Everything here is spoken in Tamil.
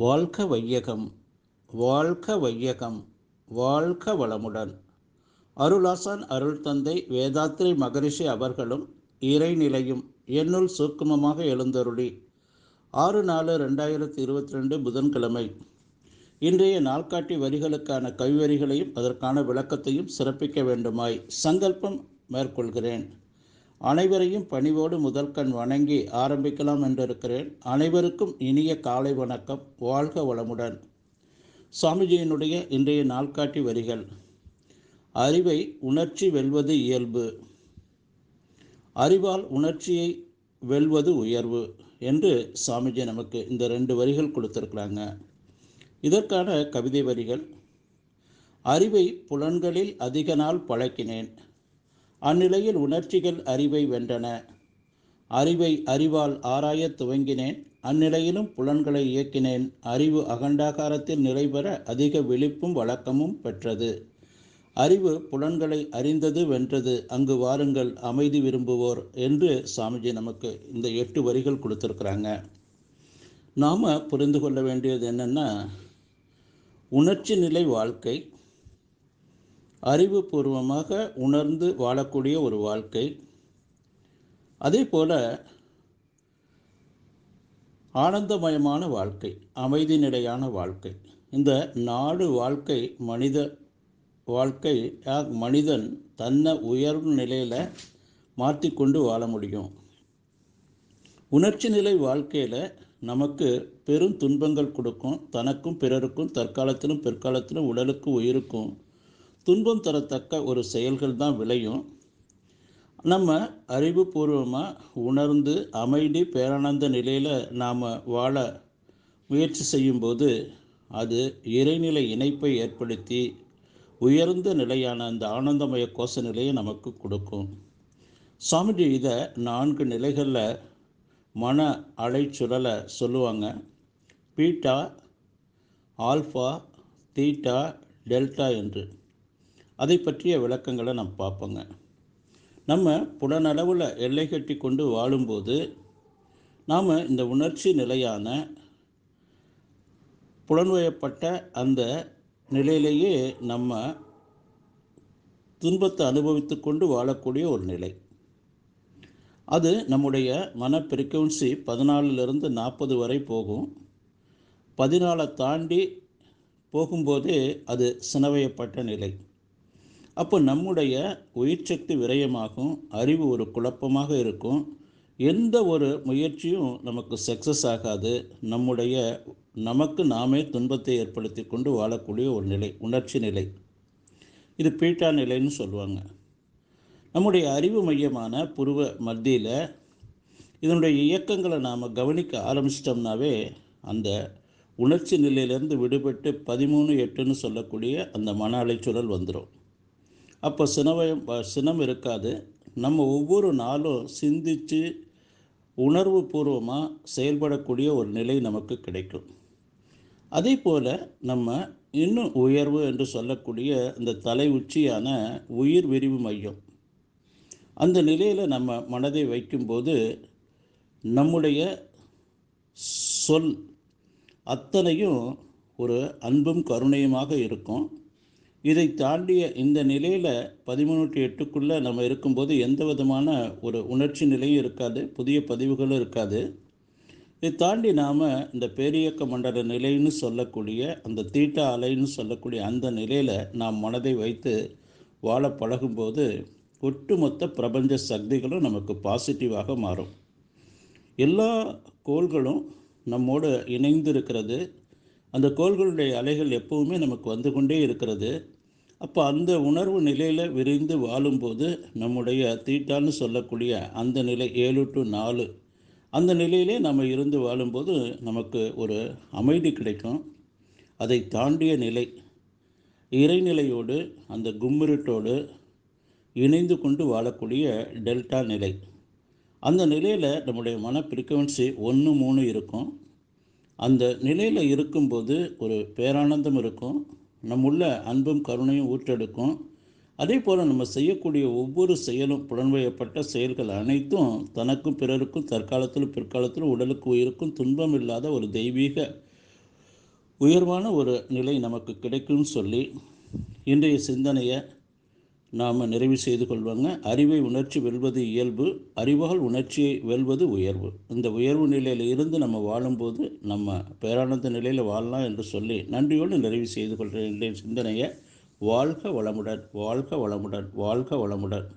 வாழ்க வையகம் வாழ்க வையகம் வாழ்க வளமுடன். அருளாசான் அருள் தந்தை வேதாத்ரி மகரிஷி அவர்களும் இறைநிலையும் என்னுள் சூக்குமமாக எழுந்தருளி. ஆறு நாலு ரெண்டாயிரத்தி இருபத்தி ரெண்டு புதன்கிழமை. இன்றைய நாள்காட்டி வரிகளுக்கான கைவரிகளையும் அதற்கான விளக்கத்தையும் சிறப்பிக்க வேண்டுமாய் சங்கல்பம் மேற்கொள்கிறேன். அனைவரையும் பணிவோடு முதற்கண் வணங்கி ஆரம்பிக்கலாம் என்றிருக்கிறேன். அனைவருக்கும் இனிய காலை வணக்கம். வாழ்க வளமுடன். சுவாமிஜியினுடைய இன்றைய நாள்காட்டி வரிகள். அறிவை உணர்ச்சி வெல்வது இயல்பு. அறிவால் உணர்ச்சியை வெல்வது உயர்வு என்று சாமிஜி நமக்கு இந்த ரெண்டு வரிகள் கொடுத்துருக்குறாங்க. இதற்கான கவிதை வரிகள். அறிவை புலன்களில் அதிக நாள் பழக்கினேன். அந்நிலையில் உணர்ச்சிகள் அறிவை வென்றன. அறிவை அறிவால் ஆராயத் துவங்கினேன். அந்நிலையிலும் புலன்களை இயக்கினேன். அறிவு அகண்டாகாரத்தில் நிறைபெற அதிக விழிப்பும் வழக்கமும் பெற்றது. அறிவு புலன்களை அறிந்தது வென்றது. அங்கு வாருங்கள் அமைதி விரும்புவோர் என்று சாமிஜி நமக்கு இந்த எட்டு வரிகள் கொடுத்துருக்குறாங்க. நாம் புரிந்து கொள்ள வேண்டியது என்னென்னா உணர்ச்சி நிலை வாழ்க்கை அறிவுபூர்வமாக உணர்ந்து வாழக்கூடிய ஒரு வாழ்க்கை. அதே போல் ஆனந்தமயமான வாழ்க்கை அமைதி நிலையான வாழ்க்கை. இந்த நாடு வாழ்க்கை மனித வாழ்க்கை மனிதன் தன்னை உயர்வு நிலையில் மாற்றிக்கொண்டு வாழ முடியும். உணர்ச்சி நிலை வாழ்க்கையில் நமக்கு பெரும் துன்பங்கள் கொடுக்கும். தனக்கும் பிறருக்கும் தற்காலத்திலும் பிற்காலத்திலும் உடலுக்கும் உயிருக்கும் துன்பம் தரத்தக்க ஒரு செயல்கள் தான் விளையும். நம்ம அறிவுபூர்வமாக உணர்ந்து அமைதி பேரானந்த நிலையில் நாம் வாழ முயற்சி செய்யும்போது அது இறைநிலை இணைப்பை ஏற்படுத்தி உயர்ந்த நிலையான அந்த ஆனந்தமய கோஷ நிலையை நமக்கு கொடுக்கும். சாமிஜி இதை நான்கு நிலைகளில் மன அலைச்சுழலை சொல்லுவாங்க. பீட்டா ஆல்ஃபா தீட்டா டெல்டா என்று. அதை பற்றிய விளக்கங்களை நம்ம பார்ப்போங்க. நம்ம புலனளவில் எல்லை கட்டி கொண்டு வாழும்போது நாம் இந்த உணர்ச்சி நிலையான புலன்வயப்பட்ட அந்த நிலையிலேயே நம்ம துன்பத்தை அனுபவித்து கொண்டு வாழக்கூடிய ஒரு நிலை. அது நம்முடைய மன ஃப்ரீக்குவன்சி பதினாலிருந்து நாற்பது வரை போகும். பதினாலை தாண்டி போகும்போதே அது சினவயப்பட்ட நிலை. அப்போ நம்முடைய உயிர் சக்தி விரயமாகும் அறிவு ஒரு குழப்பமாக இருக்கும். எந்த ஒரு முயற்சியும் நமக்கு சக்ஸஸ் ஆகாது. நம்முடைய நமக்கு நாமே துன்பத்தை ஏற்படுத்தி கொண்டு வாழக்கூடிய ஒரு நிலை உணர்ச்சி நிலை. இது பீட்டா நிலைன்னு சொல்லுவாங்க. நம்முடைய அறிவு மையமான புருவ மத்தியில் இதனுடைய இயக்கங்களை நாம் கவனிக்க ஆரம்பிச்சிட்டோம்னாவே அந்த உணர்ச்சி நிலையிலேருந்து விடுபட்டு பதிமூணு எட்டுன்னு சொல்லக்கூடிய அந்த மன அலைச்சூழல் வந்துடும் அப்போ சினவயம் சினம் இருக்காது. நம்ம ஒவ்வொரு நாளும் சிந்தித்து உணர்வு பூர்வமாக செயல்படக்கூடிய ஒரு நிலை நமக்கு கிடைக்கும். அதே போல் நம்ம இன்னும் உயர்வு என்று சொல்லக்கூடிய இந்த தலை உச்சியான உயிர் விரிவு மையம். அந்த நிலையில் நம்ம மனதை வைக்கும்போது நம்முடைய சொல் அத்தனையும் ஒரு அன்பும் கருணையுமாக இருக்கும். இதை தாண்டிய இந்த நிலையில் பதிமூணு டு எட்டுக்குள்ளே நம்ம இருக்கும்போது எந்த விதமான ஒரு உணர்ச்சி நிலையும் இருக்காது புதிய பதிவுகளும் இருக்காது. இதை தாண்டி நாம் இந்த பேரியக்க மண்டல நிலைன்னு சொல்லக்கூடிய அந்த தீட்டா அலைன்னு சொல்லக்கூடிய அந்த நிலையில் நாம் மனதை வைத்து வாழ பழகும்போது ஒட்டுமொத்த பிரபஞ்ச சக்திகளும் நமக்கு பாசிட்டிவாக மாறும். எல்லா கோள்களும் நம்மோடு இணைந்து இருக்கிறது அந்த கோள்களுடைய அலைகள் எப்பவுமே நமக்கு வந்து கொண்டே இருக்கிறது. அப்போ அந்த உணர்வு நிலையில் விரிந்து வாழும்போது நம்முடைய தீட்டான்னு சொல்லக்கூடிய அந்த நிலை ஏழு டு நாலு அந்த நிலையிலே நம்ம இருந்து வாழும்போது நமக்கு ஒரு அமைதி கிடைக்கும். அதை தாண்டிய நிலை இறைநிலையோடு அந்த கும்மிருட்டோடு இணைந்து கொண்டு வாழக்கூடிய டெல்டா நிலை. அந்த நிலையில் நம்முடைய மன ஃப்ரீக்குவன்சி ஒன்று மூணு இருக்கும். அந்த நிலையில் இருக்கும்போது ஒரு பேரானந்தம் இருக்கும். நம்முள்ள அன்பும் கருணையும் ஊற்றெடுக்கும். அதே போல் நம்ம செய்யக்கூடிய ஒவ்வொரு செயலும் புலன்வயப்பட்ட செயல்கள் அனைத்தும் தனக்கும் பிறருக்கும் தற்காலத்திலும் பிற்காலத்திலும் உடலுக்கு உயிருக்கும் துன்பம் இல்லாத ஒரு தெய்வீக உயர்வான ஒரு நிலை நமக்கு கிடைக்கும்னு சொல்லி இன்றைய சிந்தனையை நாம் நிறைவு செய்து கொள்வாங்க. அறிவை உணர்ச்சி வெல்வது இயல்பு அறிவால் உணர்ச்சியை வெல்வது உயர்வு. இந்த உயர்வு நிலையில் இருந்து நம்ம வாழும்போது நம்ம பேரானந்த நிலையில் வாழலாம் என்று சொல்லி நன்றியோடு நிறைவு செய்து கொள்கிறேன். என்ற சிந்தனையை வாழ்க வளமுடன் வாழ்க வளமுடன் வாழ்க வளமுடன்.